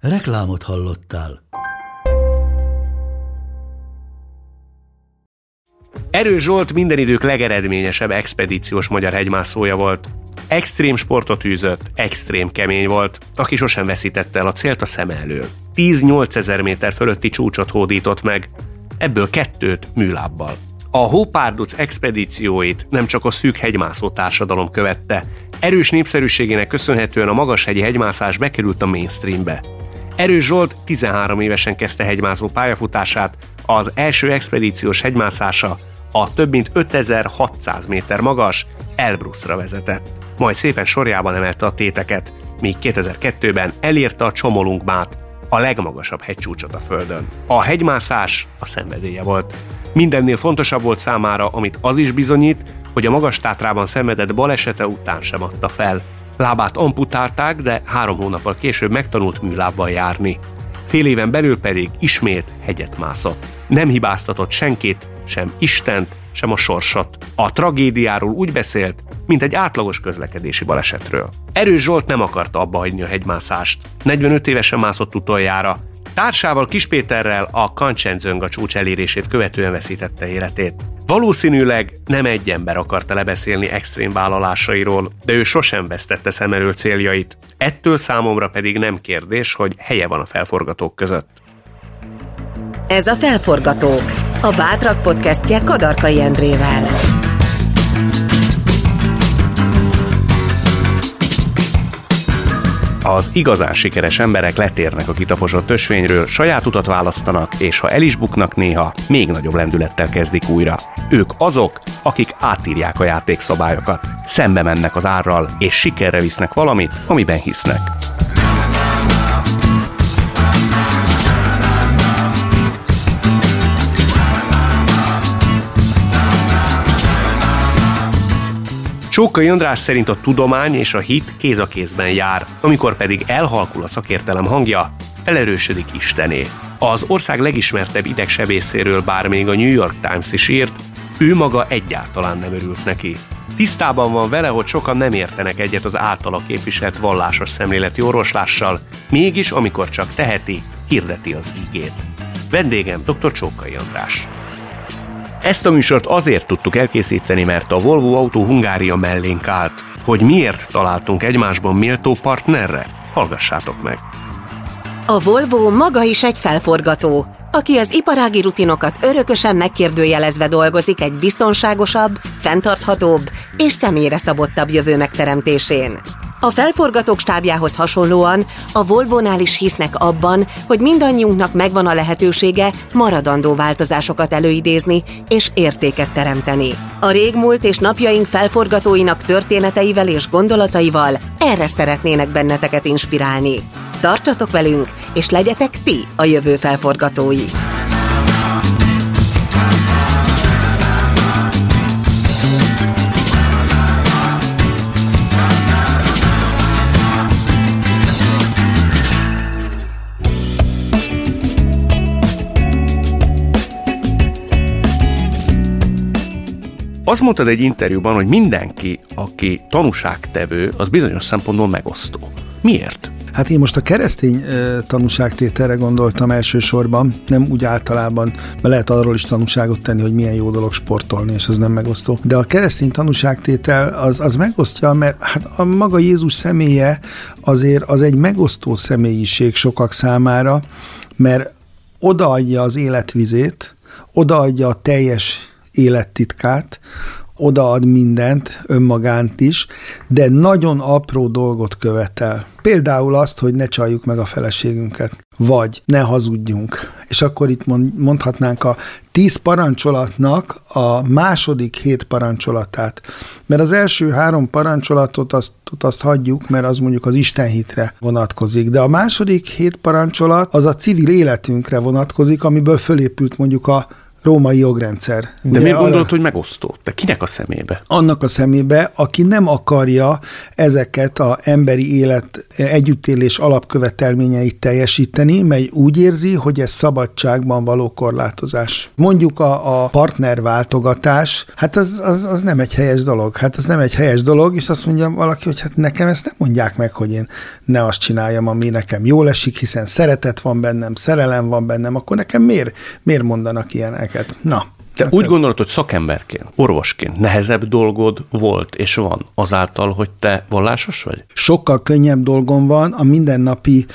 Reklámot hallottál. Erős Zsolt minden idők legeredményesebb expedíciós magyar hegymászója volt. Extrém sportot űzött, extrém kemény volt, aki sosem veszítette el a célt a szem elől. 10-8 ezer méter fölötti csúcsot hódított meg, ebből kettőt műlábbal. A Hópárduc expedícióit nem csak a szűk hegymászó társadalom követte, erős népszerűségének köszönhetően a magashegyi hegymászás bekerült a mainstreambe. Erős Zsolt 13 évesen kezdte hegymászó pályafutását, az első expedíciós hegymászása a több mint 5600 méter magas Elbrusra vezetett. Majd szépen sorjában emelte a téteket, míg 2002-ben elérte a Csomolunkmát, a legmagasabb hegycsúcsot a Földön. A hegymászás a szenvedélye volt. Mindennél fontosabb volt számára, amit az is bizonyít, hogy a magas tátrában szenvedett balesete után sem adta fel. Lábát amputálták, de három hónappal később megtanult műlábbal járni. Fél éven belül pedig ismét hegyet mászott. Nem hibáztatott senkit, sem Istent, sem a sorsot. A tragédiáról úgy beszélt, mint egy átlagos közlekedési balesetről. Erős Zsolt nem akarta abba hagyni a hegymászást. 45 évesen mászott utoljára. Társával Kispéterrel a Kancsenzönga csúcs elérését követően veszítette életét. Valószínűleg nem egy ember akarta lebeszélni extrém vállalásairól, de ő sosem vesztette szem elől céljait. Ettől számomra pedig nem kérdés, hogy helye van a felforgatók között. Ez a Felforgatók, a Bátrak podcastje Kadarkai Endrével. Az igazán sikeres emberek letérnek a kitaposott ösvényről, saját utat választanak, és ha el is buknak néha, még nagyobb lendülettel kezdik újra. Ők azok, akik átírják a játékszabályokat, szembe mennek az árral, és sikerre visznek valamit, amiben hisznek. Csókai András szerint a tudomány és a hit kéz a kézben jár, amikor pedig elhalkul a szakértelem hangja, felerősödik Istené. Az ország legismertebb idegsebészéről bár még a New York Times is írt, ő maga egyáltalán nem örült neki. Tisztában van vele, hogy sokan nem értenek egyet az általa képviselt vallásos szemléleti orvoslással, mégis amikor csak teheti, hirdeti az ígét. Vendégem dr. Csókai András. Ezt a műsort azért tudtuk elkészíteni, mert a Volvo Autó Hungária mellénk állt. Hogy miért találtunk egymásban méltó partnerre? Hallgassátok meg! A Volvo maga is egy felforgató, aki az iparági rutinokat örökösen megkérdőjelezve dolgozik egy biztonságosabb, fenntarthatóbb és személyre szabottabb jövő megteremtésén. A felforgatók stábjához hasonlóan a Volvo-nál is hisznek abban, hogy mindannyiunknak megvan a lehetősége maradandó változásokat előidézni és értéket teremteni. A régmúlt és napjaink felforgatóinak történeteivel és gondolataival erre szeretnének benneteket inspirálni. Tartsatok velünk, és legyetek ti a jövő felforgatói! Azt mondtad egy interjúban, hogy mindenki, aki tanúságtevő, az bizonyos szempontból megosztó. Miért? Hát én most a keresztény e, tanúságtételre gondoltam elsősorban, nem úgy általában, mert lehet arról is tanúságot tenni, hogy milyen jó dolog sportolni, és az nem megosztó. De a keresztény tanúságtétel az, az megosztja, mert hát a maga Jézus személye azért az egy megosztó személyiség sokak számára, mert odaadja az életvizét, odaadja a teljes élettitkát, odaad mindent, önmagánt is, de nagyon apró dolgot követel. Például azt, hogy ne csaljuk meg a feleségünket, vagy ne hazudjunk. És akkor itt mondhatnánk a tíz parancsolatnak a második hét parancsolatát. Mert az első három parancsolatot azt, azt hagyjuk, mert az mondjuk az Istenhitre vonatkozik. De a második hét parancsolat az a civil életünkre vonatkozik, amiből fölépült mondjuk a római jogrendszer. De Ugye miért gondolod, hogy megosztó? De kinek a szemébe? Annak a szemébe, aki nem akarja ezeket a emberi élet együttélés alapkövetelményeit teljesíteni, mely úgy érzi, hogy ez szabadságban való korlátozás. Mondjuk a, a partnerváltogatás, hát az, az, az nem egy helyes dolog. Hát ez nem egy helyes dolog, és azt mondja valaki, hogy hát nekem ezt nem mondják meg, hogy én ne azt csináljam, ami nekem jól esik, hiszen szeretet van bennem, szerelem van bennem, akkor nekem miért, miért mondanak ilyenek? Ilyeneket. Na, te hát úgy ez... gondolod, hogy szakemberként, orvosként nehezebb dolgod volt és van azáltal, hogy te vallásos vagy? Sokkal könnyebb dolgom van a mindennapi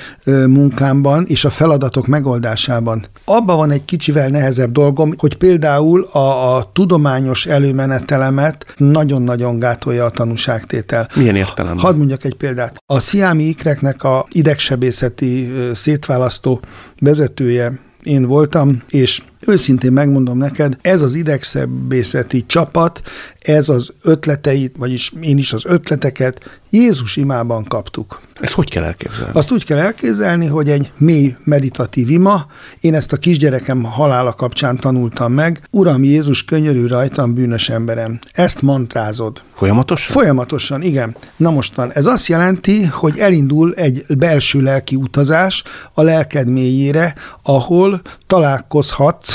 munkámban és a feladatok megoldásában. Abban van egy kicsivel nehezebb dolgom, hogy például a, a tudományos előmenetelemet nagyon-nagyon gátolja a tanúságtétel. Milyen értelemben? Hadd mondjak egy példát. A sziámi ikreknek a idegsebészeti szétválasztó vezetője én voltam, és őszintén megmondom neked, ez az idegszebészeti csapat, ez az ötleteit, vagyis én is az ötleteket Jézus imában kaptuk. Ezt hogy kell elképzelni? Azt úgy kell elképzelni, hogy egy mély meditatív ima, én ezt a kisgyerekem halála kapcsán tanultam meg, Uram Jézus, könyörű rajtam, bűnös emberem. Ezt mantrázod. Folyamatosan? Folyamatosan, igen. Na mostan, ez azt jelenti, hogy elindul egy belső lelki utazás a lelked mélyére, ahol találkozhatsz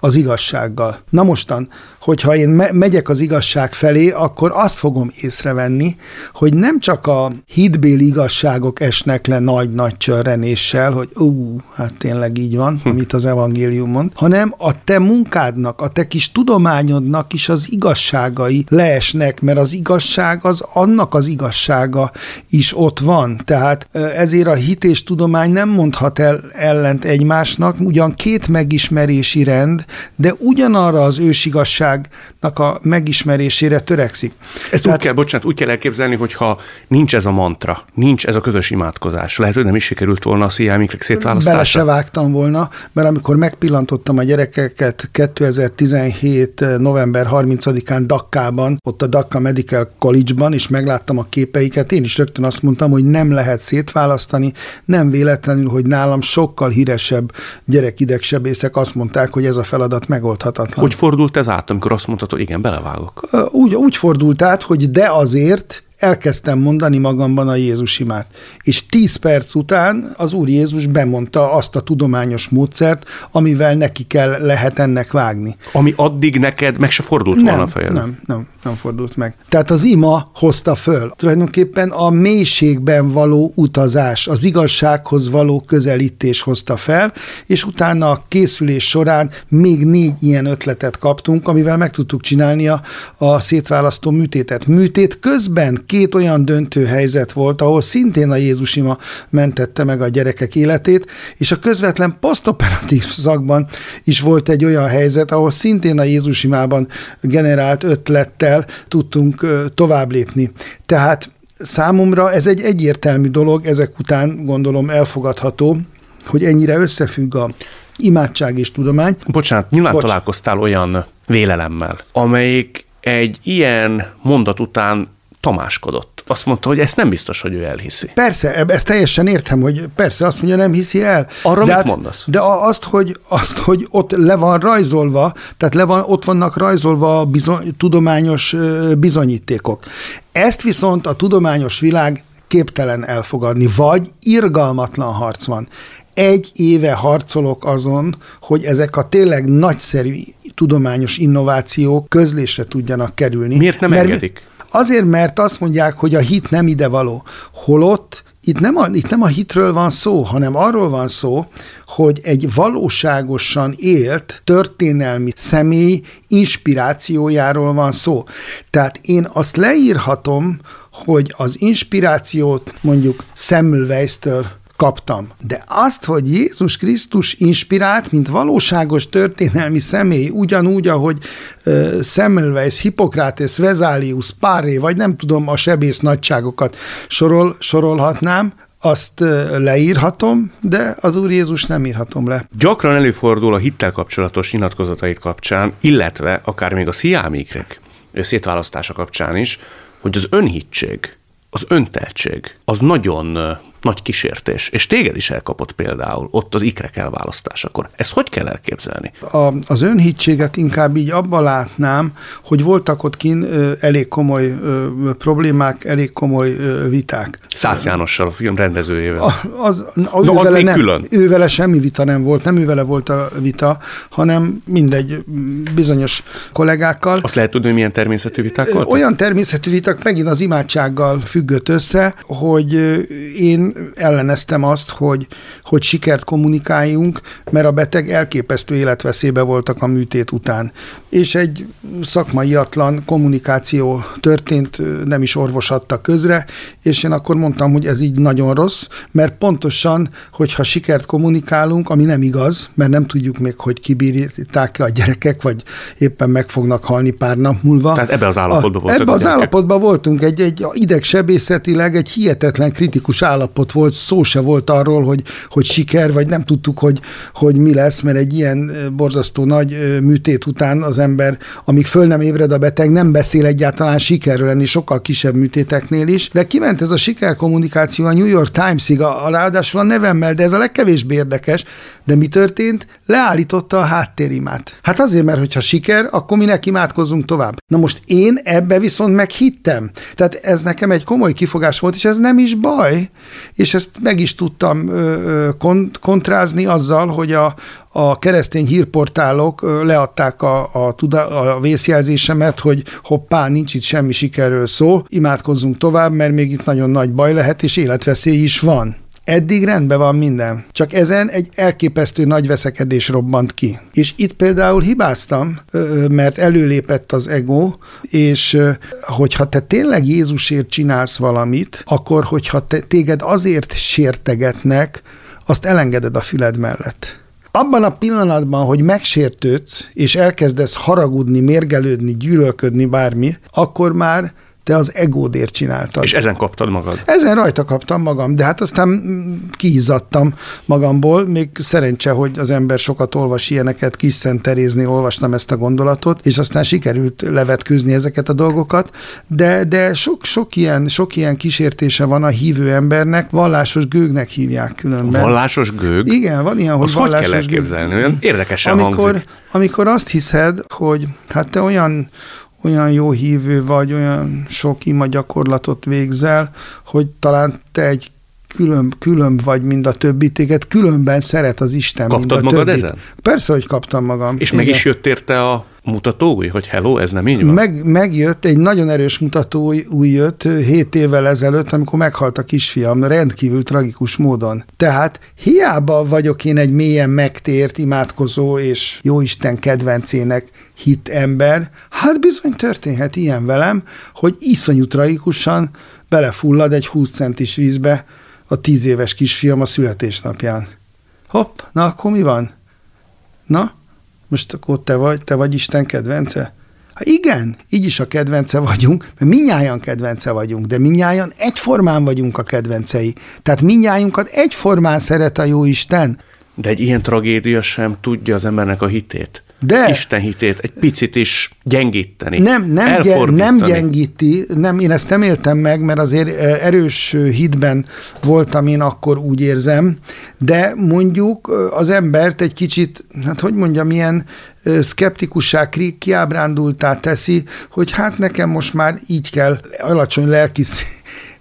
az igazsággal. Na mostan, hogyha én me- megyek az igazság felé, akkor azt fogom észrevenni, hogy nem csak a hitbéli igazságok esnek le nagy-nagy csörrenéssel, hogy ú, hát tényleg így van, hm. amit az evangélium mond, hanem a te munkádnak, a te kis tudományodnak is az igazságai leesnek, mert az igazság az annak az igazsága is ott van. Tehát ezért a hit és tudomány nem mondhat el ellent egymásnak, ugyan két megismerési rend, de ugyanarra az ősigasság igazságnak a megismerésére törekszik. Ezt Tehát, úgy kell, bocsánat, úgy kell elképzelni, hogyha nincs ez a mantra, nincs ez a közös imádkozás, lehet, hogy nem is sikerült volna a sziámikrek szétválasztása. Bele se vágtam volna, mert amikor megpillantottam a gyerekeket 2017. november 30-án Dakkában, ott a Dakka Medical College-ban, és megláttam a képeiket, én is rögtön azt mondtam, hogy nem lehet szétválasztani, nem véletlenül, hogy nálam sokkal híresebb gyerekidegsebészek azt mondták, hogy ez a feladat megoldhatatlan. Hogy fordult ez át, amikor azt mondtad, hogy igen, belevágok? Úgy, úgy fordult át, hogy de azért elkezdtem mondani magamban a Jézus imát. És tíz perc után az Úr Jézus bemondta azt a tudományos módszert, amivel neki kell lehet ennek vágni. Ami addig neked meg se fordult nem, volna a fejed? Nem, nem, nem fordult meg. Tehát az ima hozta föl. Tulajdonképpen a mélységben való utazás, az igazsághoz való közelítés hozta fel, és utána a készülés során még négy ilyen ötletet kaptunk, amivel meg tudtuk csinálni a, a szétválasztó műtétet. Műtét közben két olyan döntő helyzet volt, ahol szintén a Jézusima mentette meg a gyerekek életét, és a közvetlen posztoperatív szakban is volt egy olyan helyzet, ahol szintén a Jézusimában generált ötlettel tudtunk tovább lépni. Tehát számomra ez egy egyértelmű dolog, ezek után gondolom elfogadható, hogy ennyire összefügg a imádság és tudomány. Bocsánat, nyilván Bocs. találkoztál olyan vélelemmel, amelyik egy ilyen mondat után tamáskodott. Azt mondta, hogy ezt nem biztos, hogy ő elhiszi. Persze, ezt teljesen értem, hogy persze azt mondja, nem hiszi el. Arra de mit hát, mondasz? De azt hogy, azt, hogy ott le van rajzolva, tehát le van, ott vannak rajzolva a bizony, tudományos bizonyítékok. Ezt viszont a tudományos világ képtelen elfogadni, vagy irgalmatlan harc van. Egy éve harcolok azon, hogy ezek a tényleg nagyszerű tudományos innovációk közlésre tudjanak kerülni. Miért nem mert, engedik? Azért, mert azt mondják, hogy a hit nem idevaló. Holott itt nem, a, itt nem a hitről van szó, hanem arról van szó, hogy egy valóságosan élt történelmi személy inspirációjáról van szó. Tehát én azt leírhatom, hogy az inspirációt mondjuk Samuel Weiss-től kaptam. De azt, hogy Jézus Krisztus inspirált, mint valóságos történelmi személy, ugyanúgy, ahogy uh, Semmelweis, Hippokrates, Vezálius, Páré, vagy nem tudom, a sebész nagyságokat sorol, sorolhatnám, azt leírhatom, de az Úr Jézus nem írhatom le. Gyakran előfordul a hittel kapcsolatos nyilatkozatait kapcsán, illetve akár még a sziámikrek szétválasztása kapcsán is, hogy az önhittség, az öntehetség, az nagyon nagy kísértés, és téged is elkapott például ott az ikrek elválasztásakor. Ezt hogy kell elképzelni? A, az önhitséget inkább így abban látnám, hogy voltak ott kin elég komoly problémák, elég komoly viták. Szász Jánossal, a film rendezőjével. A, az, a, no, az még nem, külön. Ővele semmi vita nem volt, nem ővele volt a vita, hanem mindegy bizonyos kollégákkal. Azt lehet tudni, hogy milyen természetű viták voltak? Olyan természetű viták megint az imádsággal függött össze, hogy én elleneztem azt, hogy, hogy sikert kommunikáljunk, mert a beteg elképesztő életveszélybe voltak a műtét után. És egy szakmaiatlan kommunikáció történt, nem is orvos adta közre, és én akkor mondtam, hogy ez így nagyon rossz, mert pontosan, hogyha sikert kommunikálunk, ami nem igaz, mert nem tudjuk még, hogy kibírták a gyerekek, vagy éppen meg fognak halni pár nap múlva. Tehát ebbe az állapotban voltunk. Ebbe az állapotban voltunk, egy, egy idegsebészetileg egy hihetetlen kritikus állapot állapot volt, szó se volt arról, hogy, hogy siker, vagy nem tudtuk, hogy, hogy mi lesz, mert egy ilyen borzasztó nagy műtét után az ember, amíg föl nem ébred a beteg, nem beszél egyáltalán sikerről lenni, sokkal kisebb műtéteknél is, de kiment ez a sikerkommunikáció a New York Times-ig, a, a ráadásul a nevemmel, de ez a legkevésbé érdekes, de mi történt? Leállította a háttérimát. Hát azért, mert hogyha siker, akkor minek imádkozzunk tovább. Na most én ebbe viszont meghittem. Tehát ez nekem egy komoly kifogás volt, és ez nem is baj, és ezt meg is tudtam kont- kontrázni azzal, hogy a, a keresztény hírportálok leadták a, a, a vészjelzésemet, hogy hoppá, nincs itt semmi sikerről szó, imádkozzunk tovább, mert még itt nagyon nagy baj lehet, és életveszély is van. Eddig rendben van minden. Csak ezen egy elképesztő nagy veszekedés robbant ki. És itt például hibáztam, mert előlépett az ego, és hogyha te tényleg Jézusért csinálsz valamit, akkor hogyha te, téged azért sértegetnek, azt elengeded a füled mellett. Abban a pillanatban, hogy megsértődsz, és elkezdesz haragudni, mérgelődni, gyűlölködni bármi, akkor már te az egódért csináltad. És ezen kaptad magad? Ezen rajta kaptam magam, de hát aztán kiizzadtam magamból, még szerencse, hogy az ember sokat olvas ilyeneket, kis Szent Teréznél olvastam ezt a gondolatot, és aztán sikerült levetkőzni ezeket a dolgokat, de, de sok, sok, ilyen, sok ilyen kísértése van a hívő embernek, vallásos gőgnek hívják különben. Vallásos gőg? Igen, van ilyen, hogy Azt vallásos hogy kell elképzelni? Olyan érdekesen amikor, hangzik. Amikor azt hiszed, hogy hát te olyan olyan jó hívő vagy, olyan sok ima gyakorlatot végzel, hogy talán te egy külön, külön vagy, mint a többi, téged különben szeret az Isten, Kaptad mint a magad többi. ezen? Persze, hogy kaptam magam. És Igen. meg is jött érte a mutatói, hogy hello, ez nem így van? Meg, megjött, egy nagyon erős mutató új, új jött 7 évvel ezelőtt, amikor meghalt a kisfiam, rendkívül tragikus módon. Tehát hiába vagyok én egy mélyen megtért, imádkozó és jóisten kedvencének hit ember, hát bizony történhet ilyen velem, hogy iszonyú tragikusan belefullad egy 20 centis vízbe a 10 éves kisfiam a születésnapján. Hopp, na akkor mi van? Na, most akkor te vagy, te vagy Isten kedvence? Ha igen, így is a kedvence vagyunk, mert minnyáján kedvence vagyunk, de minnyáján egyformán vagyunk a kedvencei. Tehát minnyájunkat egyformán szeret a jó Isten. De egy ilyen tragédia sem tudja az embernek a hitét. De- Isten hitét egy picit is gyengíteni. Nem, nem, gy- elfordítani. nem gyengíti, nem, én ezt nem éltem meg, mert azért erős hitben voltam én akkor úgy érzem, de mondjuk az embert egy kicsit, hát hogy mondjam, ilyen szkeptikussá kiábrándultá teszi, hogy hát nekem most már így kell alacsony lelki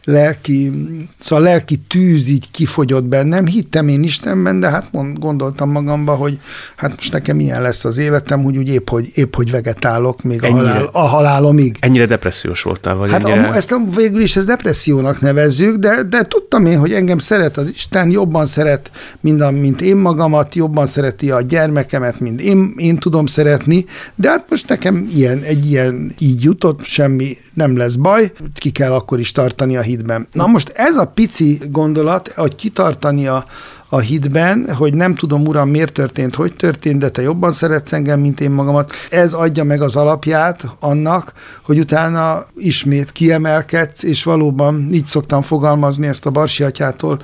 lelki, szóval lelki tűz így kifogyott bennem, hittem én Istenben, de hát mond, gondoltam magamba, hogy hát most nekem ilyen lesz az életem, hogy úgy épp, hogy, épp, hogy vegetálok még a, Ennyire. halál, a halálomig. Ennyire depressziós voltál, vagy Hát ennyire... a, ezt a, végül is ez depressziónak nevezzük, de, de tudtam én, hogy engem szeret az Isten, jobban szeret, mint, a, mint én magamat, jobban szereti a gyermekemet, mint én, én tudom szeretni, de hát most nekem ilyen, egy ilyen így jutott, semmi nem lesz baj, ki kell akkor is tartani a hitben, hitben. Na most ez a pici gondolat, hogy kitartani a, a hitben, hogy nem tudom, uram, miért történt, hogy történt, de te jobban szeretsz engem, mint én magamat. Ez adja meg az alapját annak, hogy utána ismét kiemelkedsz, és valóban így szoktam fogalmazni, ezt a Barsi atyától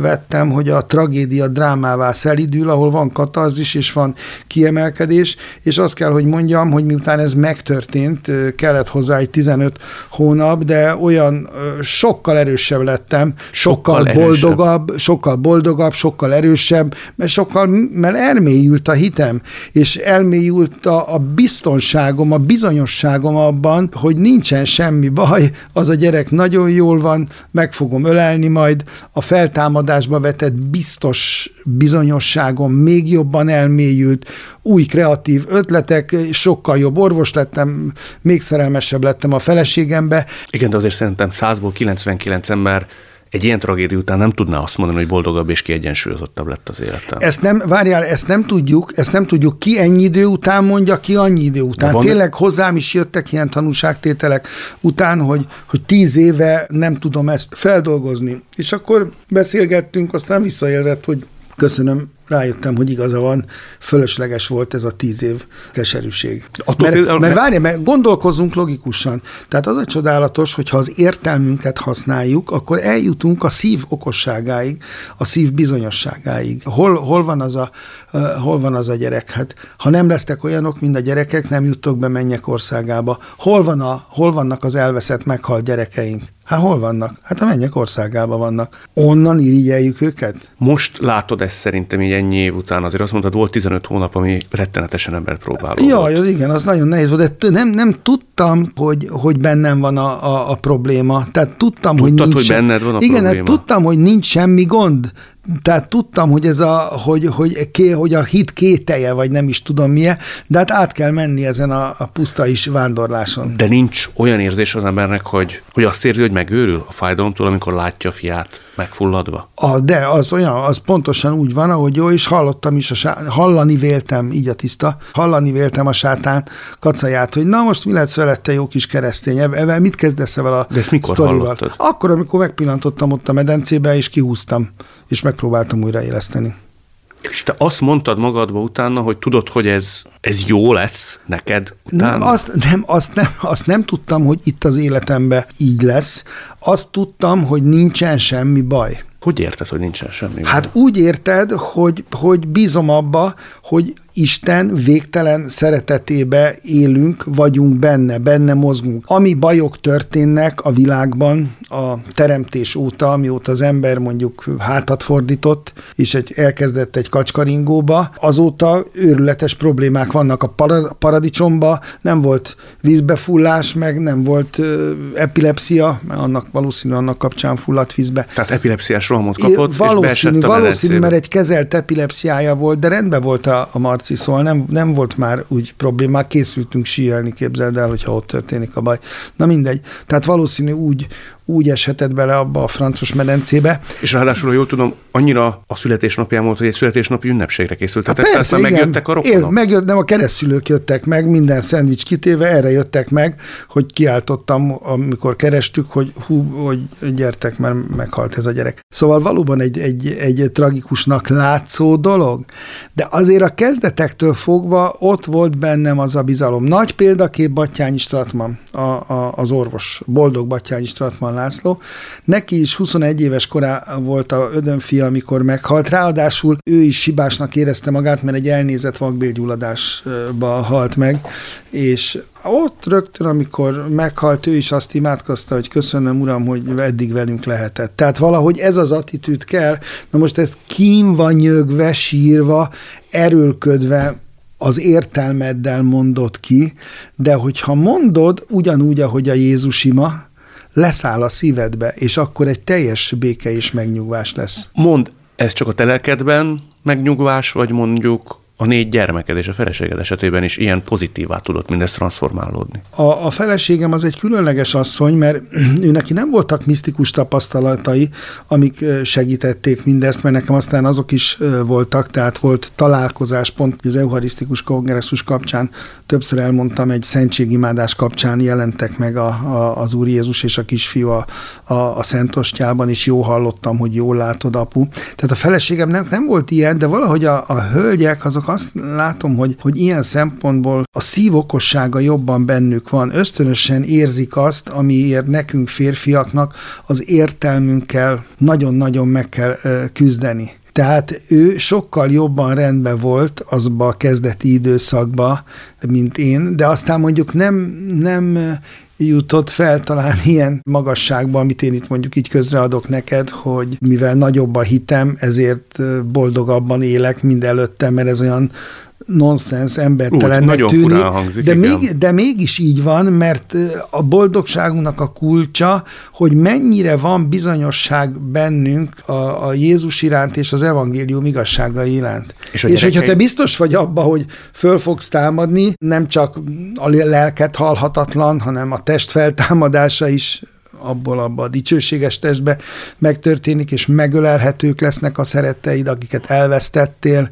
vettem, hogy a tragédia drámává szelidül, ahol van katarzis, és van kiemelkedés, és azt kell, hogy mondjam, hogy miután ez megtörtént, kellett hozzá egy 15 hónap, de olyan sokkal erősebb lettem, sokkal, sokkal boldogabb, erősebb. sokkal boldogabb, sokkal erősebb, mert sokkal, mert elmélyült a hitem, és elmélyült a, a biztonságom, a bizonyosságom abban, hogy nincsen semmi baj, az a gyerek nagyon jól van, meg fogom ölelni majd, a feltámadásba vetett biztos bizonyosságom még jobban elmélyült, új kreatív ötletek, sokkal jobb orvos lettem, még szerelmesebb lettem a feleségembe. Igen, de azért szerintem 100-ból 99 ember egy ilyen tragédia után nem tudná azt mondani, hogy boldogabb és kiegyensúlyozottabb lett az élete. Ezt nem, várjál, ezt nem tudjuk, ezt nem tudjuk, ki ennyi idő után mondja, ki annyi idő után. van... Tényleg hozzám is jöttek ilyen tanúságtételek után, hogy, hogy tíz éve nem tudom ezt feldolgozni. És akkor beszélgettünk, aztán visszajelzett, hogy köszönöm, rájöttem, hogy igaza van, fölösleges volt ez a tíz év keserűség. Attól mert, például, mert várj, mert gondolkozunk logikusan. Tehát az a csodálatos, hogy ha az értelmünket használjuk, akkor eljutunk a szív okosságáig, a szív bizonyosságáig. Hol, hol, van az a, hol van az a gyerek? Hát, ha nem lesztek olyanok, mint a gyerekek, nem juttok be mennyek országába. Hol, van a, hol vannak az elveszett, meghalt gyerekeink? Hát hol vannak? Hát a mennyek országában vannak. Onnan irigyeljük őket? Most látod ezt szerintem így ennyi év után, azért azt mondtad, volt 15 hónap, ami rettenetesen ember próbáló Jaj, az igen, az nagyon nehéz volt, de nem, nem tudtam, hogy, hogy bennem van a, a, a probléma. Tehát tudtam, Tudtad, hogy nincs... hogy benned van a igen, probléma? tudtam, hogy nincs semmi gond, tehát tudtam, hogy ez a, hogy, hogy, ké, hogy a hit kételje, vagy nem is tudom milyen, de hát át kell menni ezen a, a puszta is vándorláson. De nincs olyan érzés az embernek, hogy, hogy azt érzi, hogy megőrül a fájdalomtól, amikor látja a fiát megfulladva? A, de az olyan, az pontosan úgy van, ahogy jó, és hallottam is, a sá, hallani véltem, így a tiszta, hallani véltem a sátán kacaját, hogy na most mi lesz vele, te jó kis keresztény, ebben mit kezdesz vele a De ezt mikor sztorival? hallottad? Akkor, amikor megpillantottam ott a medencébe, és kihúztam, és megpróbáltam újraéleszteni. És te azt mondtad magadba utána, hogy tudod, hogy ez, ez jó lesz neked utána? Nem, azt nem, azt, nem, azt nem tudtam, hogy itt az életemben így lesz. Azt tudtam, hogy nincsen semmi baj. Hogy érted, hogy nincsen semmi baj? Hát úgy érted, hogy, hogy bízom abba, hogy Isten végtelen szeretetébe élünk, vagyunk benne, benne mozgunk. Ami bajok történnek a világban a teremtés óta, amióta az ember mondjuk hátat fordított, és egy, elkezdett egy kacskaringóba, azóta őrületes problémák vannak a paradicsomba, nem volt vízbefullás, meg nem volt epilepsia, mert annak valószínű annak kapcsán fulladt vízbe. Tehát epilepsziás rohamot kapott, valószínű, és valószínű, mert egy kezelt epilepsziája volt, de rendben volt a, a Marci, szóval nem, nem volt már úgy problémák, készültünk síelni, képzeld el, hogyha ott történik a baj. Na mindegy. Tehát valószínű úgy, úgy eshetett bele abba a francos medencébe. És ráadásul, jól tudom, annyira a születésnapján volt, hogy egy születésnapi ünnepségre készült. Hát persze, igen. megjöttek a rokonok. Megjött, nem a keresztülők jöttek meg, minden szendvics kitéve, erre jöttek meg, hogy kiáltottam, amikor kerestük, hogy hú, hogy gyertek, mert meghalt ez a gyerek. Szóval valóban egy, egy, egy tragikusnak látszó dolog, de azért a kezdetektől fogva ott volt bennem az a bizalom. Nagy példakép Battyányi Stratman, a, a, az orvos, boldog Battyányi Stratman László. Neki is 21 éves korá volt a ödönfia, amikor meghalt. Ráadásul ő is hibásnak érezte magát, mert egy elnézett vakbélgyulladásba halt meg, és ott rögtön, amikor meghalt, ő is azt imádkozta, hogy köszönöm, uram, hogy eddig velünk lehetett. Tehát valahogy ez az attitűd kell. Na most ez kínva, nyögve, sírva, erőlködve az értelmeddel mondod ki, de hogyha mondod ugyanúgy, ahogy a Jézus ima, leszáll a szívedbe, és akkor egy teljes béke és megnyugvás lesz. Mond, ez csak a telekedben megnyugvás, vagy mondjuk a négy gyermeked és a feleséged esetében is ilyen pozitívá tudott mindezt transformálódni? A, a feleségem az egy különleges asszony, mert ő neki nem voltak misztikus tapasztalatai, amik segítették mindezt, mert nekem aztán azok is voltak, tehát volt találkozás pont az eucharisztikus kongresszus kapcsán, többször elmondtam, egy szentségimádás kapcsán jelentek meg a, a, az Úr Jézus és a kisfiú a, a, a Szentostyában, és jó hallottam, hogy jól látod, apu. Tehát a feleségem nem, nem volt ilyen, de valahogy a, a hölgyek azok csak azt látom, hogy, hogy ilyen szempontból a szívokossága jobban bennük van. Ösztönösen érzik azt, amiért nekünk férfiaknak az értelmünkkel nagyon-nagyon meg kell küzdeni. Tehát ő sokkal jobban rendben volt azba a kezdeti időszakba, mint én, de aztán mondjuk nem, nem jutott fel talán ilyen magasságba, amit én itt mondjuk így közreadok neked, hogy mivel nagyobb a hitem, ezért boldogabban élek, mint előtte, mert ez olyan nonsens, embertelennek Úgy, tűnik, hangzik, de, még, de mégis így van, mert a boldogságunknak a kulcsa, hogy mennyire van bizonyosság bennünk a, a Jézus iránt és az evangélium igazságai iránt. És, és hogyha te biztos vagy abba, hogy föl fogsz támadni, nem csak a lelket halhatatlan, hanem a test feltámadása is abból abba a dicsőséges testbe megtörténik, és megölelhetők lesznek a szeretteid, akiket elvesztettél,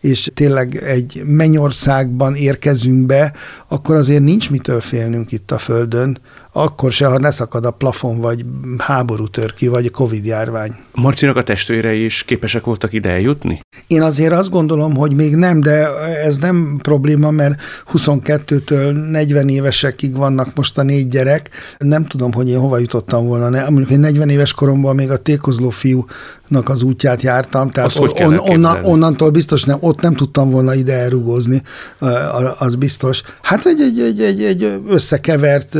és tényleg egy mennyországban érkezünk be, akkor azért nincs mitől félnünk itt a Földön, akkor se, ha ne szakad a plafon, vagy háború tör ki, vagy a Covid járvány. Marcinak a testvérei is képesek voltak ide eljutni? Én azért azt gondolom, hogy még nem, de ez nem probléma, mert 22-től 40 évesekig vannak most a négy gyerek. Nem tudom, hogy én hova jutottam volna. Mondjuk egy 40 éves koromban még a tékozló fiú nak az útját jártam, tehát on, on, onnan, onnantól biztos nem, ott nem tudtam volna ide elrugózni, az biztos. Hát egy, egy, egy, egy, egy összekevert,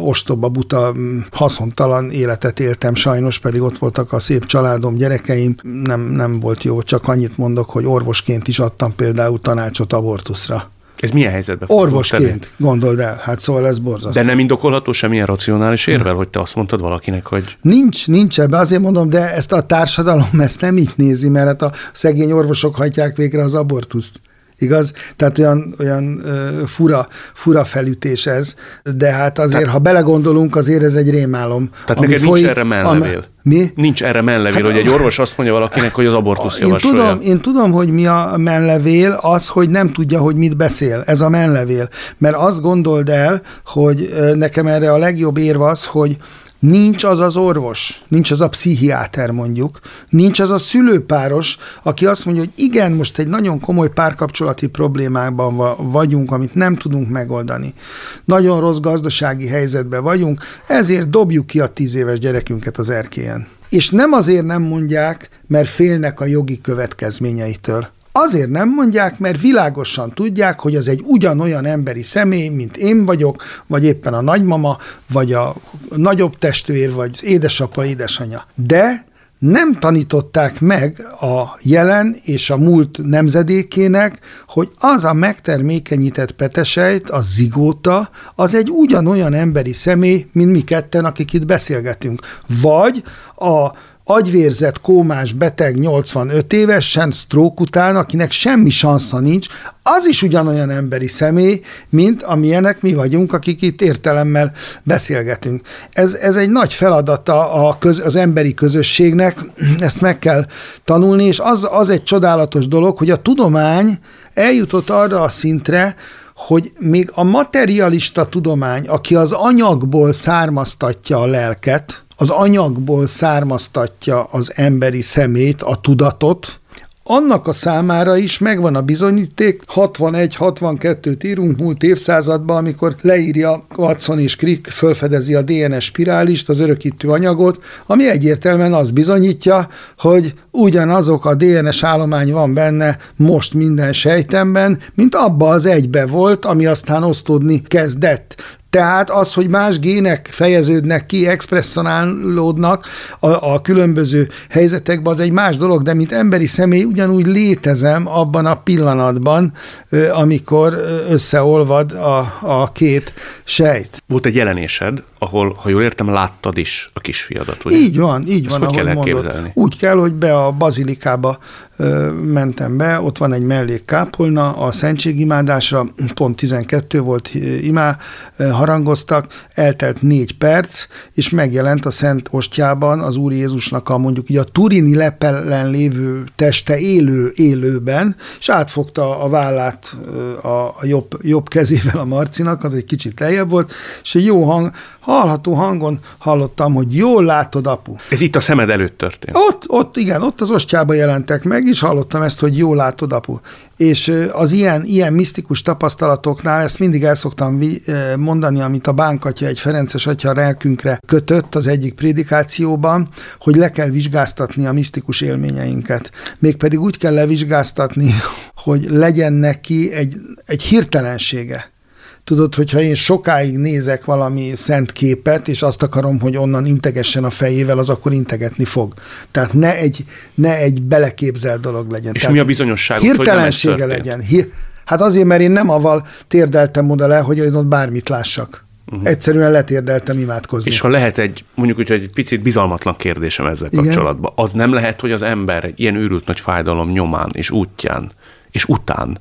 ostoba, buta, haszontalan életet éltem, sajnos pedig ott voltak a szép családom, gyerekeim, nem, nem volt jó, csak annyit mondok, hogy orvosként is adtam például tanácsot abortuszra. Ez milyen helyzetben? Orvosként, gondold el. Hát szóval ez borzasztó. De nem indokolható semmilyen racionális érvel, hogy te azt mondtad valakinek, hogy... Nincs, nincs ebbe. Azért mondom, de ezt a társadalom ezt nem így nézi, mert hát a szegény orvosok hajtják végre az abortuszt igaz? Tehát olyan, olyan fura, fura felütés ez, de hát azért, Tehát, ha belegondolunk, azért ez egy rémálom. Tehát neked folyik, nincs erre mellevél? Mi? Nincs erre menlevél, hát, hogy egy orvos azt mondja valakinek, hogy az abortusz én javasolja. Tudom, én tudom, hogy mi a menlevél, az, hogy nem tudja, hogy mit beszél. Ez a menlevél. Mert azt gondold el, hogy nekem erre a legjobb érv az, hogy Nincs az az orvos, nincs az a pszichiáter mondjuk, nincs az a szülőpáros, aki azt mondja, hogy igen, most egy nagyon komoly párkapcsolati problémában vagyunk, amit nem tudunk megoldani. Nagyon rossz gazdasági helyzetben vagyunk, ezért dobjuk ki a tíz éves gyerekünket az erkélyen. És nem azért nem mondják, mert félnek a jogi következményeitől, Azért nem mondják, mert világosan tudják, hogy az egy ugyanolyan emberi személy, mint én vagyok, vagy éppen a nagymama, vagy a nagyobb testvér, vagy az édesapa, édesanyja. De nem tanították meg a jelen és a múlt nemzedékének, hogy az a megtermékenyített petesejt, a zigóta, az egy ugyanolyan emberi személy, mint mi ketten, akik itt beszélgetünk. Vagy a agyvérzett, kómás beteg 85 évesen, stroke után, akinek semmi sansza nincs, az is ugyanolyan emberi személy, mint amilyenek mi vagyunk, akik itt értelemmel beszélgetünk. Ez, ez egy nagy feladata a köz, az emberi közösségnek, ezt meg kell tanulni, és az, az egy csodálatos dolog, hogy a tudomány eljutott arra a szintre, hogy még a materialista tudomány, aki az anyagból származtatja a lelket, az anyagból származtatja az emberi szemét, a tudatot, annak a számára is megvan a bizonyíték, 61-62-t írunk múlt évszázadban, amikor leírja Watson és Crick, fölfedezi a DNS spirálist, az örökítő anyagot, ami egyértelműen az bizonyítja, hogy ugyanazok a DNS állomány van benne most minden sejtemben, mint abba az egybe volt, ami aztán osztódni kezdett. Tehát az, hogy más gének fejeződnek ki, expresszonálódnak a, a különböző helyzetekben, az egy más dolog, de mint emberi személy ugyanúgy létezem abban a pillanatban, amikor összeolvad a, a két sejt. Volt egy jelenésed, ahol, ha jól értem, láttad is a kisfiadat, ugye? Így van, így Ezt van, hogy kell mondod. Úgy kell, hogy be a bazilikába ö, mentem be, ott van egy mellékkápolna, a szentségimádásra pont 12 volt imá, ö, harangoztak, eltelt négy perc, és megjelent a Szent Ostjában az Úr Jézusnak a mondjuk így a Turini lepellen lévő teste élő, élőben, és átfogta a vállát ö, a, jobb, jobb kezével a Marcinak, az egy kicsit lejjebb volt, és egy jó hang, hallható hangon hallottam, hogy jól látod, apu. Ez itt a szemed előtt történt. Ott, ott, igen, ott az ostjába jelentek meg, és hallottam ezt, hogy jól látod, apu. És az ilyen, ilyen misztikus tapasztalatoknál ezt mindig el szoktam mondani, amit a bánkatya egy Ferences atya a lelkünkre kötött az egyik prédikációban, hogy le kell vizsgáztatni a misztikus élményeinket. Mégpedig úgy kell levizsgáztatni, hogy legyen neki egy, egy hirtelensége. Tudod, hogyha én sokáig nézek valami szent képet, és azt akarom, hogy onnan integessen a fejével, az akkor integetni fog. Tehát ne egy, ne egy beleképzelt dolog legyen. És Tehát mi a ez Hirtelensége legyen. Hát azért, mert én nem avval térdeltem oda le, hogy én ott bármit lássak. Uh-huh. Egyszerűen letérdeltem imádkozni. És ha lehet egy, mondjuk úgy, egy picit bizalmatlan kérdésem ezzel Igen. kapcsolatban, az nem lehet, hogy az ember egy ilyen őrült nagy fájdalom nyomán és útján és után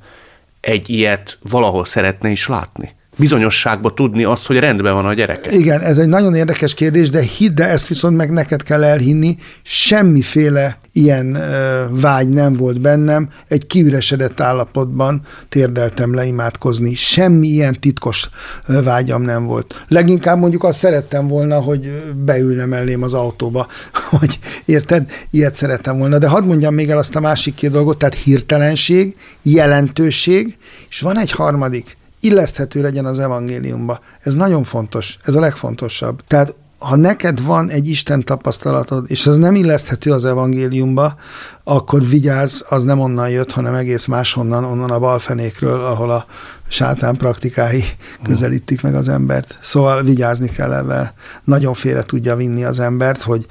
egy ilyet valahol szeretne is látni? Bizonyosságba tudni azt, hogy rendben van a gyereke. Igen, ez egy nagyon érdekes kérdés, de hidd, de ezt viszont meg neked kell elhinni, semmiféle ilyen ö, vágy nem volt bennem, egy kiüresedett állapotban térdeltem le imádkozni, semmi ilyen titkos ö, vágyam nem volt. Leginkább mondjuk azt szerettem volna, hogy beülne mellém az autóba, hogy érted, ilyet szerettem volna. De hadd mondjam még el azt a másik két dolgot, tehát hirtelenség, jelentőség, és van egy harmadik, illeszthető legyen az evangéliumba. Ez nagyon fontos, ez a legfontosabb. Tehát ha neked van egy Isten tapasztalatod, és az nem illeszthető az evangéliumba, akkor vigyázz, az nem onnan jött, hanem egész máshonnan, onnan a balfenékről, ahol a sátán praktikái közelítik meg az embert. Szóval vigyázni kell ebben. Nagyon félre tudja vinni az embert, hogy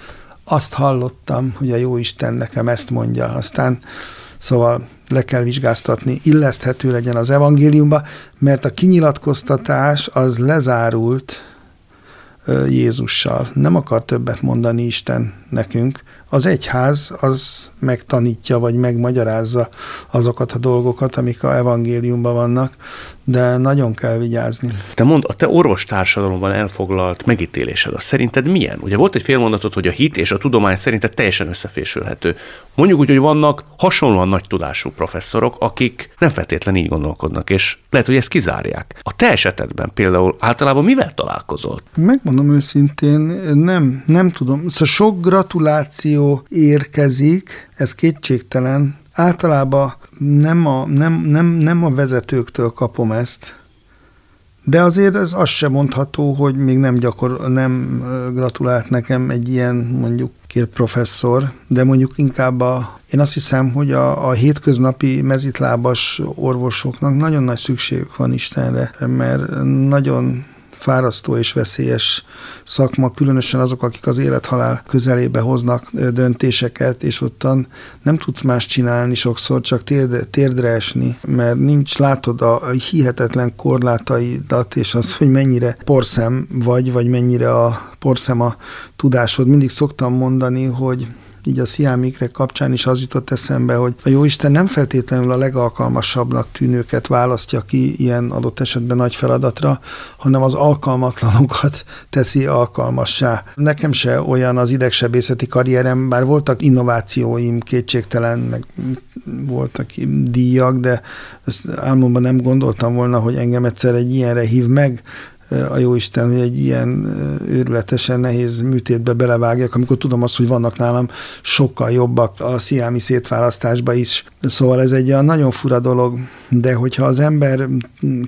azt hallottam, hogy a jó Isten nekem ezt mondja. Aztán Szóval le kell vizsgáztatni, illeszthető legyen az evangéliumba, mert a kinyilatkoztatás az lezárult Jézussal. Nem akar többet mondani Isten nekünk. Az egyház az megtanítja, vagy megmagyarázza azokat a dolgokat, amik a evangéliumban vannak, de nagyon kell vigyázni. Te mond, a te orvostársadalomban elfoglalt megítélésed, az szerinted milyen? Ugye volt egy félmondatot, hogy a hit és a tudomány szerinted teljesen összefésülhető. Mondjuk úgy, hogy vannak hasonlóan nagy tudású professzorok, akik nem feltétlenül így gondolkodnak, és lehet, hogy ezt kizárják. A te esetedben például általában mivel találkozol? Megmondom őszintén, nem, nem tudom. Szóval sok gratuláció érkezik, ez kétségtelen. Általában nem a, nem, nem, nem a vezetőktől kapom ezt, de azért ez azt sem mondható, hogy még nem gyakor, nem gratulált nekem egy ilyen mondjuk kér professzor, de mondjuk inkább a, én azt hiszem, hogy a, a hétköznapi mezitlábas orvosoknak nagyon nagy szükségük van Istenre, mert nagyon fárasztó és veszélyes szakma, különösen azok, akik az élethalál közelébe hoznak döntéseket, és ottan nem tudsz más csinálni sokszor, csak térdre, térdre esni, mert nincs, látod a hihetetlen korlátaidat, és az, hogy mennyire porszem vagy, vagy mennyire a porszem a tudásod. Mindig szoktam mondani, hogy így a sziámikre kapcsán is az jutott eszembe, hogy a Jóisten nem feltétlenül a legalkalmasabbnak tűnőket választja ki ilyen adott esetben nagy feladatra, hanem az alkalmatlanokat teszi alkalmassá. Nekem se olyan az idegsebészeti karrierem, bár voltak innovációim kétségtelen, meg voltak díjak, de ezt álmomban nem gondoltam volna, hogy engem egyszer egy ilyenre hív meg, a Jóisten, hogy egy ilyen őrületesen nehéz műtétbe belevágjak, amikor tudom azt, hogy vannak nálam sokkal jobbak a sziámi szétválasztásba is. Szóval ez egy olyan nagyon fura dolog, de hogyha az ember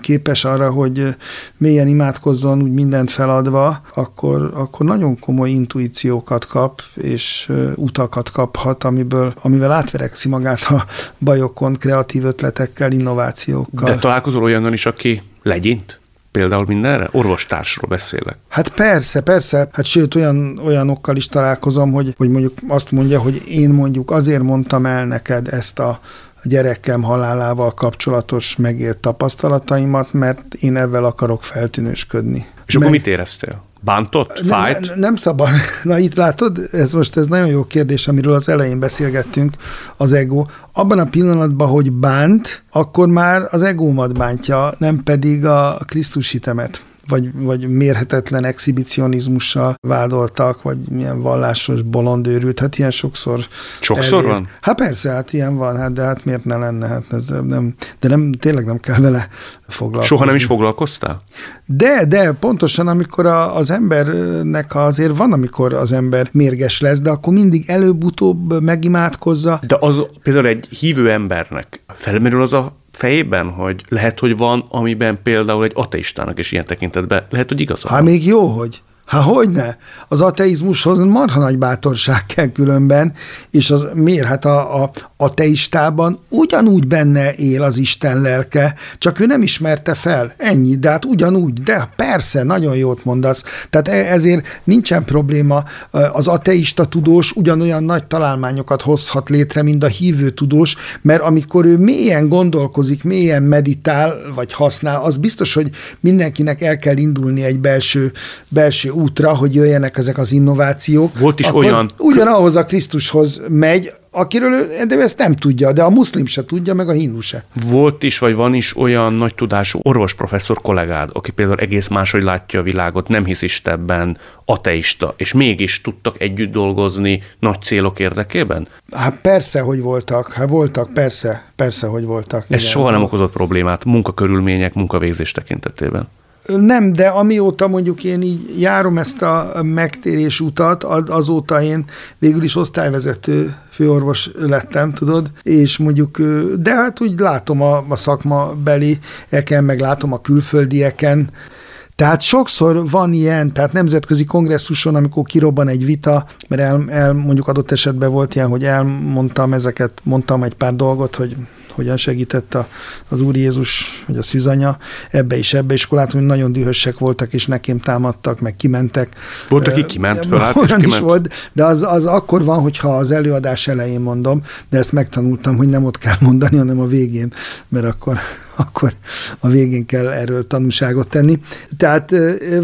képes arra, hogy mélyen imádkozzon, úgy mindent feladva, akkor, akkor nagyon komoly intuíciókat kap, és utakat kaphat, amiből, amivel átverekszi magát a bajokon, kreatív ötletekkel, innovációkkal. De találkozol olyannal is, aki legyint? Például mindenre? Orvostársról beszélek. Hát persze, persze. Hát sőt, olyan, olyanokkal is találkozom, hogy, hogy mondjuk azt mondja, hogy én mondjuk azért mondtam el neked ezt a a gyerekem halálával kapcsolatos megélt tapasztalataimat, mert én ebben akarok feltűnősködni. És Meg... akkor mit éreztél? Bántott? Fájt? Nem, nem szabad. Na itt látod, ez most ez nagyon jó kérdés, amiről az elején beszélgettünk, az ego. Abban a pillanatban, hogy bánt, akkor már az egómat bántja, nem pedig a Krisztus hitemet vagy, vagy mérhetetlen exhibicionizmussal vádoltak, vagy milyen vallásos bolondőrült, hát ilyen sokszor Sokszor elér. van? Hát persze, hát ilyen van, hát de hát miért ne lenne, hát ez nem, de nem, tényleg nem kell vele foglalkozni. Soha nem is foglalkoztál? De, de pontosan, amikor a, az embernek azért van, amikor az ember mérges lesz, de akkor mindig előbb-utóbb megimádkozza. De az például egy hívő embernek felmerül az a fejében, hogy lehet, hogy van, amiben például egy ateistának is ilyen tekintetben lehet, hogy igaza Hát még jó, hogy Hát hogyne? Az ateizmushoz marha nagy bátorság kell különben, és az miért? Hát a, a ateistában ugyanúgy benne él az Isten lelke, csak ő nem ismerte fel. Ennyi, de hát ugyanúgy, de persze, nagyon jót mondasz. Tehát e, ezért nincsen probléma. Az ateista tudós ugyanolyan nagy találmányokat hozhat létre, mint a hívő tudós, mert amikor ő mélyen gondolkozik, mélyen meditál, vagy használ, az biztos, hogy mindenkinek el kell indulni egy belső, belső útra, hogy jöjjenek ezek az innovációk. Volt is olyan. Ugyanahhoz a Krisztushoz megy, akiről ő, de ő ezt nem tudja, de a muszlim se tudja, meg a hindu se. Volt is, vagy van is olyan nagy tudású orvosprofesszor kollégád, aki például egész máshogy látja a világot, nem hisz Istenben, ateista, és mégis tudtak együtt dolgozni nagy célok érdekében? Hát persze, hogy voltak, hát voltak, persze, persze, hogy voltak. Ez igen. soha nem okozott problémát munkakörülmények, munkavégzés tekintetében. Nem, de amióta mondjuk én így járom ezt a megtérés utat, azóta én végül is osztályvezető főorvos lettem, tudod, és mondjuk, de hát úgy látom a, a szakma beli eken, meg látom a külföldieken, tehát sokszor van ilyen, tehát nemzetközi kongresszuson, amikor kirobban egy vita, mert el, el mondjuk adott esetben volt ilyen, hogy elmondtam ezeket, mondtam egy pár dolgot, hogy hogyan segített a, az Úr Jézus, vagy a szűzanya ebbe is, ebbe is, akkor látom, hogy nagyon dühösek voltak, és nekem támadtak, meg kimentek. Volt, aki kiment fölállt, és kiment. is volt, de az, az akkor van, hogyha az előadás elején mondom, de ezt megtanultam, hogy nem ott kell mondani, hanem a végén, mert akkor akkor a végén kell erről tanúságot tenni. Tehát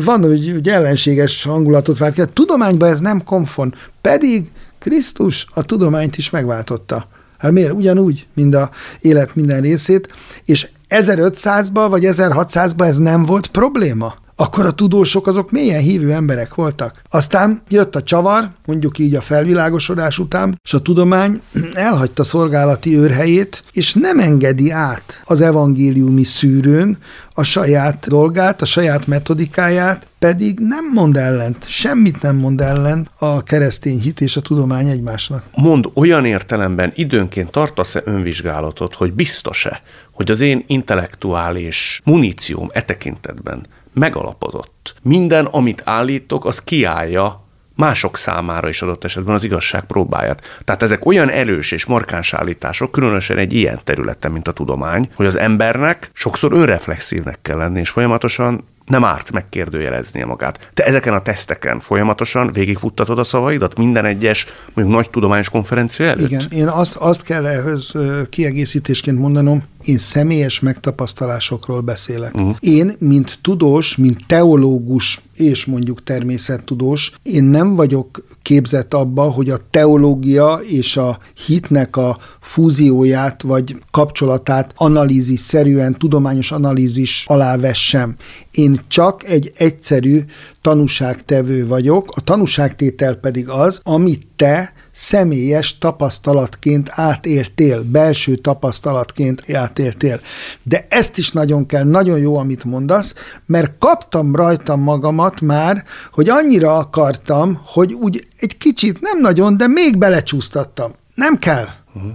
van, hogy, hogy ellenséges hangulatot vált ki. A tudományban ez nem konfon, pedig Krisztus a tudományt is megváltotta. Hát miért? Ugyanúgy, mint a élet minden részét, és 1500-ban vagy 1600-ban ez nem volt probléma akkor a tudósok azok mélyen hívő emberek voltak. Aztán jött a csavar, mondjuk így a felvilágosodás után, és a tudomány elhagyta szolgálati őrhelyét, és nem engedi át az evangéliumi szűrőn a saját dolgát, a saját metodikáját, pedig nem mond ellent, semmit nem mond ellent a keresztény hit és a tudomány egymásnak. Mond olyan értelemben időnként tartasz-e önvizsgálatot, hogy biztos-e, hogy az én intellektuális munícióm e tekintetben megalapozott. Minden, amit állítok, az kiállja mások számára is adott esetben az igazság próbáját. Tehát ezek olyan erős és markáns állítások, különösen egy ilyen területen, mint a tudomány, hogy az embernek sokszor önreflexívnek kell lenni, és folyamatosan nem árt megkérdőjeleznie magát. Te ezeken a teszteken folyamatosan végigfuttatod a szavaidat minden egyes mondjuk nagy tudományos konferencia előtt? Igen, én azt, azt kell ehhez kiegészítésként mondanom, én személyes megtapasztalásokról beszélek. Uh-huh. Én, mint tudós, mint teológus és mondjuk természettudós, én nem vagyok képzett abba, hogy a teológia és a hitnek a fúzióját vagy kapcsolatát analízis szerűen, tudományos analízis alá vessem. Én csak egy egyszerű tanúságtevő vagyok, a tanúságtétel pedig az, amit te személyes tapasztalatként átéltél, belső tapasztalatként átéltél. De ezt is nagyon kell, nagyon jó, amit mondasz, mert kaptam rajtam magamat már, hogy annyira akartam, hogy úgy egy kicsit, nem nagyon, de még belecsúsztattam. Nem kell.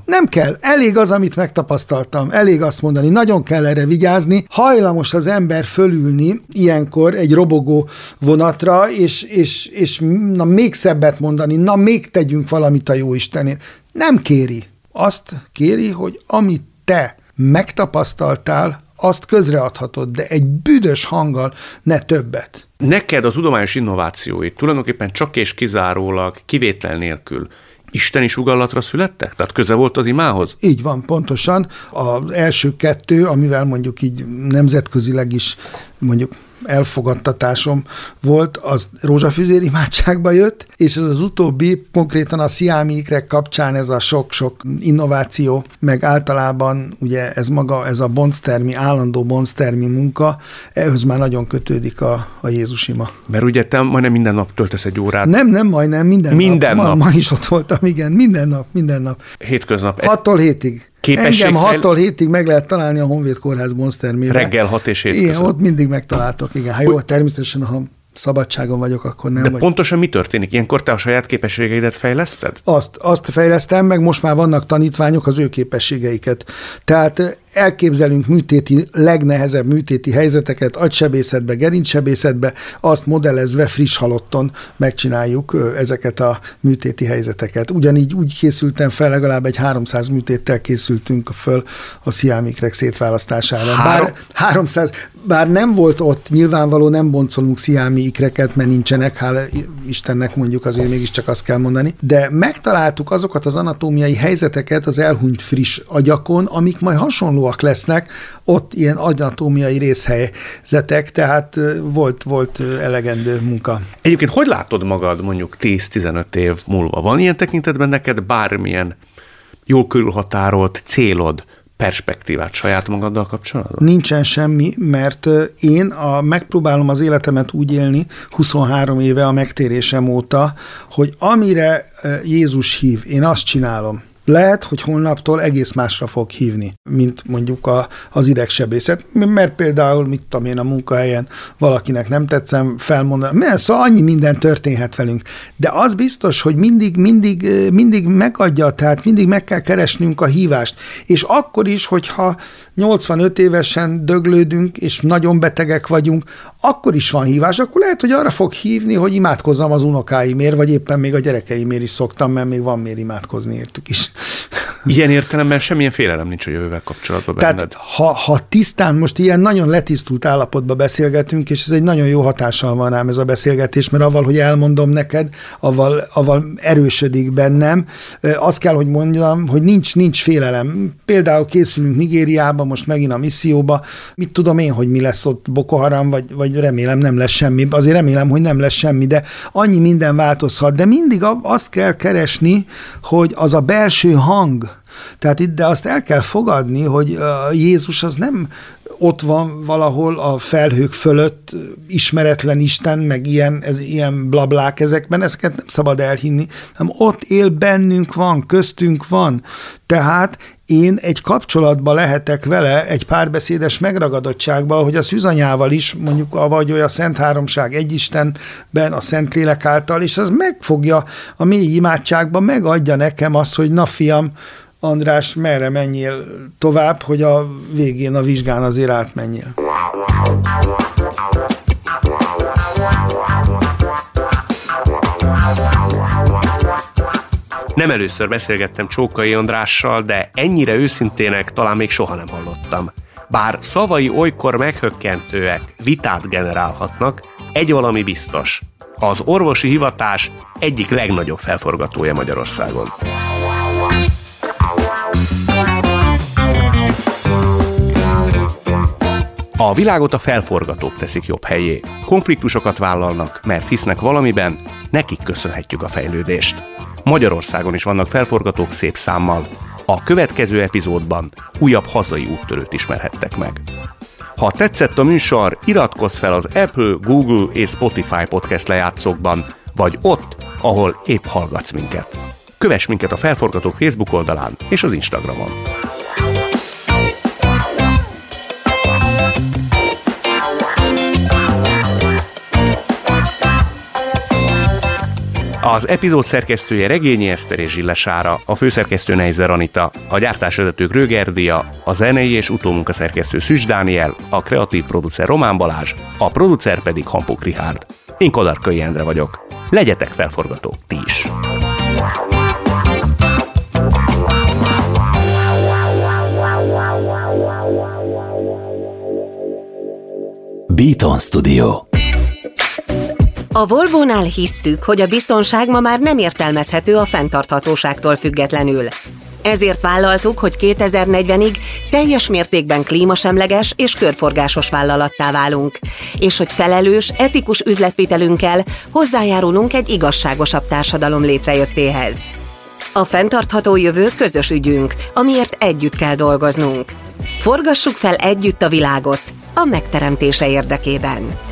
Nem kell. Elég az, amit megtapasztaltam. Elég azt mondani. Nagyon kell erre vigyázni. Hajlamos az ember fölülni ilyenkor egy robogó vonatra, és, és, és na még szebbet mondani, na még tegyünk valamit a jó Istenért. Nem kéri. Azt kéri, hogy amit te megtapasztaltál, azt közreadhatod, de egy büdös hanggal ne többet. Neked a tudományos innovációit tulajdonképpen csak és kizárólag kivétel nélkül isteni sugallatra születtek? Tehát köze volt az imához? Így van, pontosan. Az első kettő, amivel mondjuk így nemzetközileg is mondjuk elfogadtatásom volt, az rózsafűzér imádságba jött, és ez az utóbbi konkrétan a sziámikrek kapcsán ez a sok-sok innováció, meg általában ugye ez maga, ez a bonztermi, állandó bonztermi munka, ehhez már nagyon kötődik a, a Jézus ima. Mert ugye te majdnem minden nap töltesz egy órát. Nem, nem majdnem, minden, minden nap. nap. Ma, ma is ott voltam, igen, minden nap, minden nap. Hétköznap. 6-tól 7-ig. Képesség Engem fejl- 6-tól 7-ig meg lehet találni a Honvéd Kórház monstermében. reggel 6 és 7 Igen, ott mindig megtaláltok, igen. Hát jó, természetesen, ha szabadságon vagyok, akkor nem De vagy. pontosan mi történik? Ilyenkor te a saját képességeidet fejleszted? Azt, azt fejlesztem meg, most már vannak tanítványok az ő képességeiket. Tehát eh, elképzelünk műtéti, legnehezebb műtéti helyzeteket, agysebészetbe, gerincsebészetbe, azt modellezve friss halotton megcsináljuk ezeket a műtéti helyzeteket. Ugyanígy úgy készültem fel, legalább egy 300 műtéttel készültünk föl a sziámikrek szétválasztására. Bár 300, bár nem volt ott, nyilvánvaló nem boncolunk sziámi ikreket, mert nincsenek, hála Istennek mondjuk azért mégiscsak azt kell mondani, de megtaláltuk azokat az anatómiai helyzeteket az elhunyt friss agyakon, amik majd hasonlóak lesznek, ott ilyen anatómiai részhelyzetek, tehát volt, volt elegendő munka. Egyébként hogy látod magad mondjuk 10-15 év múlva? Van ilyen tekintetben neked bármilyen jól körülhatárolt célod, perspektívát saját magaddal kapcsolatban? Nincsen semmi, mert én a, megpróbálom az életemet úgy élni 23 éve a megtérésem óta, hogy amire Jézus hív, én azt csinálom. Lehet, hogy holnaptól egész másra fog hívni, mint mondjuk a, az idegsebészet, mert például, mit tudom én, a munkahelyen valakinek nem tetszem felmondani, mert szóval annyi minden történhet velünk. De az biztos, hogy mindig, mindig, mindig megadja, tehát mindig meg kell keresnünk a hívást. És akkor is, hogyha 85 évesen döglődünk, és nagyon betegek vagyunk, akkor is van hívás, akkor lehet, hogy arra fog hívni, hogy imádkozzam az unokáimért, vagy éppen még a gyerekeimért is szoktam, mert még van miért imádkozni értük is. Ilyen értelemben semmilyen félelem nincs a jövővel kapcsolatban benned. Tehát ha, ha tisztán, most ilyen nagyon letisztult állapotban beszélgetünk, és ez egy nagyon jó hatással van rám ez a beszélgetés, mert avval, hogy elmondom neked, avval, avval erősödik bennem. Azt kell, hogy mondjam, hogy nincs, nincs félelem. Például készülünk Nigériába, most megint a misszióba. Mit tudom én, hogy mi lesz ott Boko Haram, vagy, vagy remélem nem lesz semmi. Azért remélem, hogy nem lesz semmi, de annyi minden változhat. De mindig azt kell keresni, hogy az a belső hang, tehát itt, de azt el kell fogadni, hogy Jézus az nem ott van valahol a felhők fölött, ismeretlen Isten, meg ilyen, ez, ilyen blablák ezekben, ezeket nem szabad elhinni, hanem ott él bennünk van, köztünk van. Tehát én egy kapcsolatba lehetek vele, egy párbeszédes megragadottságban, hogy a szűzanyával is, mondjuk avagy a Szent Háromság egy Istenben, a Szent Lélek által, és az megfogja a mély imádságban, megadja nekem azt, hogy na fiam, András, merre menjél tovább, hogy a végén a vizsgán azért átmenjél. Nem először beszélgettem Csókai Andrással, de ennyire őszintének talán még soha nem hallottam. Bár szavai olykor meghökkentőek, vitát generálhatnak, egy valami biztos. Az orvosi hivatás egyik legnagyobb felforgatója Magyarországon. A világot a felforgatók teszik jobb helyé. Konfliktusokat vállalnak, mert hisznek valamiben, nekik köszönhetjük a fejlődést. Magyarországon is vannak felforgatók szép számmal. A következő epizódban újabb hazai úttörőt ismerhettek meg. Ha tetszett a műsor, iratkozz fel az Apple, Google és Spotify podcast lejátszókban, vagy ott, ahol épp hallgatsz minket. Kövess minket a Felforgatók Facebook oldalán és az Instagramon. Az epizód szerkesztője Regényi Eszter és Zsillesára, a főszerkesztő Neizer Anita, a gyártásvezetők Rögerdia, a zenei és utómunkaszerkesztő Szűcs Dániel, a kreatív producer Román Balázs, a producer pedig Hampuk Rihárd. Én Kodarkai Endre vagyok. Legyetek felforgatók ti is! Beaton Studio A Volvo-nál hisszük, hogy a biztonság ma már nem értelmezhető a fenntarthatóságtól függetlenül. Ezért vállaltuk, hogy 2040-ig teljes mértékben klímasemleges és körforgásos vállalattá válunk, és hogy felelős, etikus üzletvitelünkkel hozzájárulunk egy igazságosabb társadalom létrejöttéhez. A fenntartható jövő közös ügyünk, amiért együtt kell dolgoznunk. Forgassuk fel együtt a világot a megteremtése érdekében.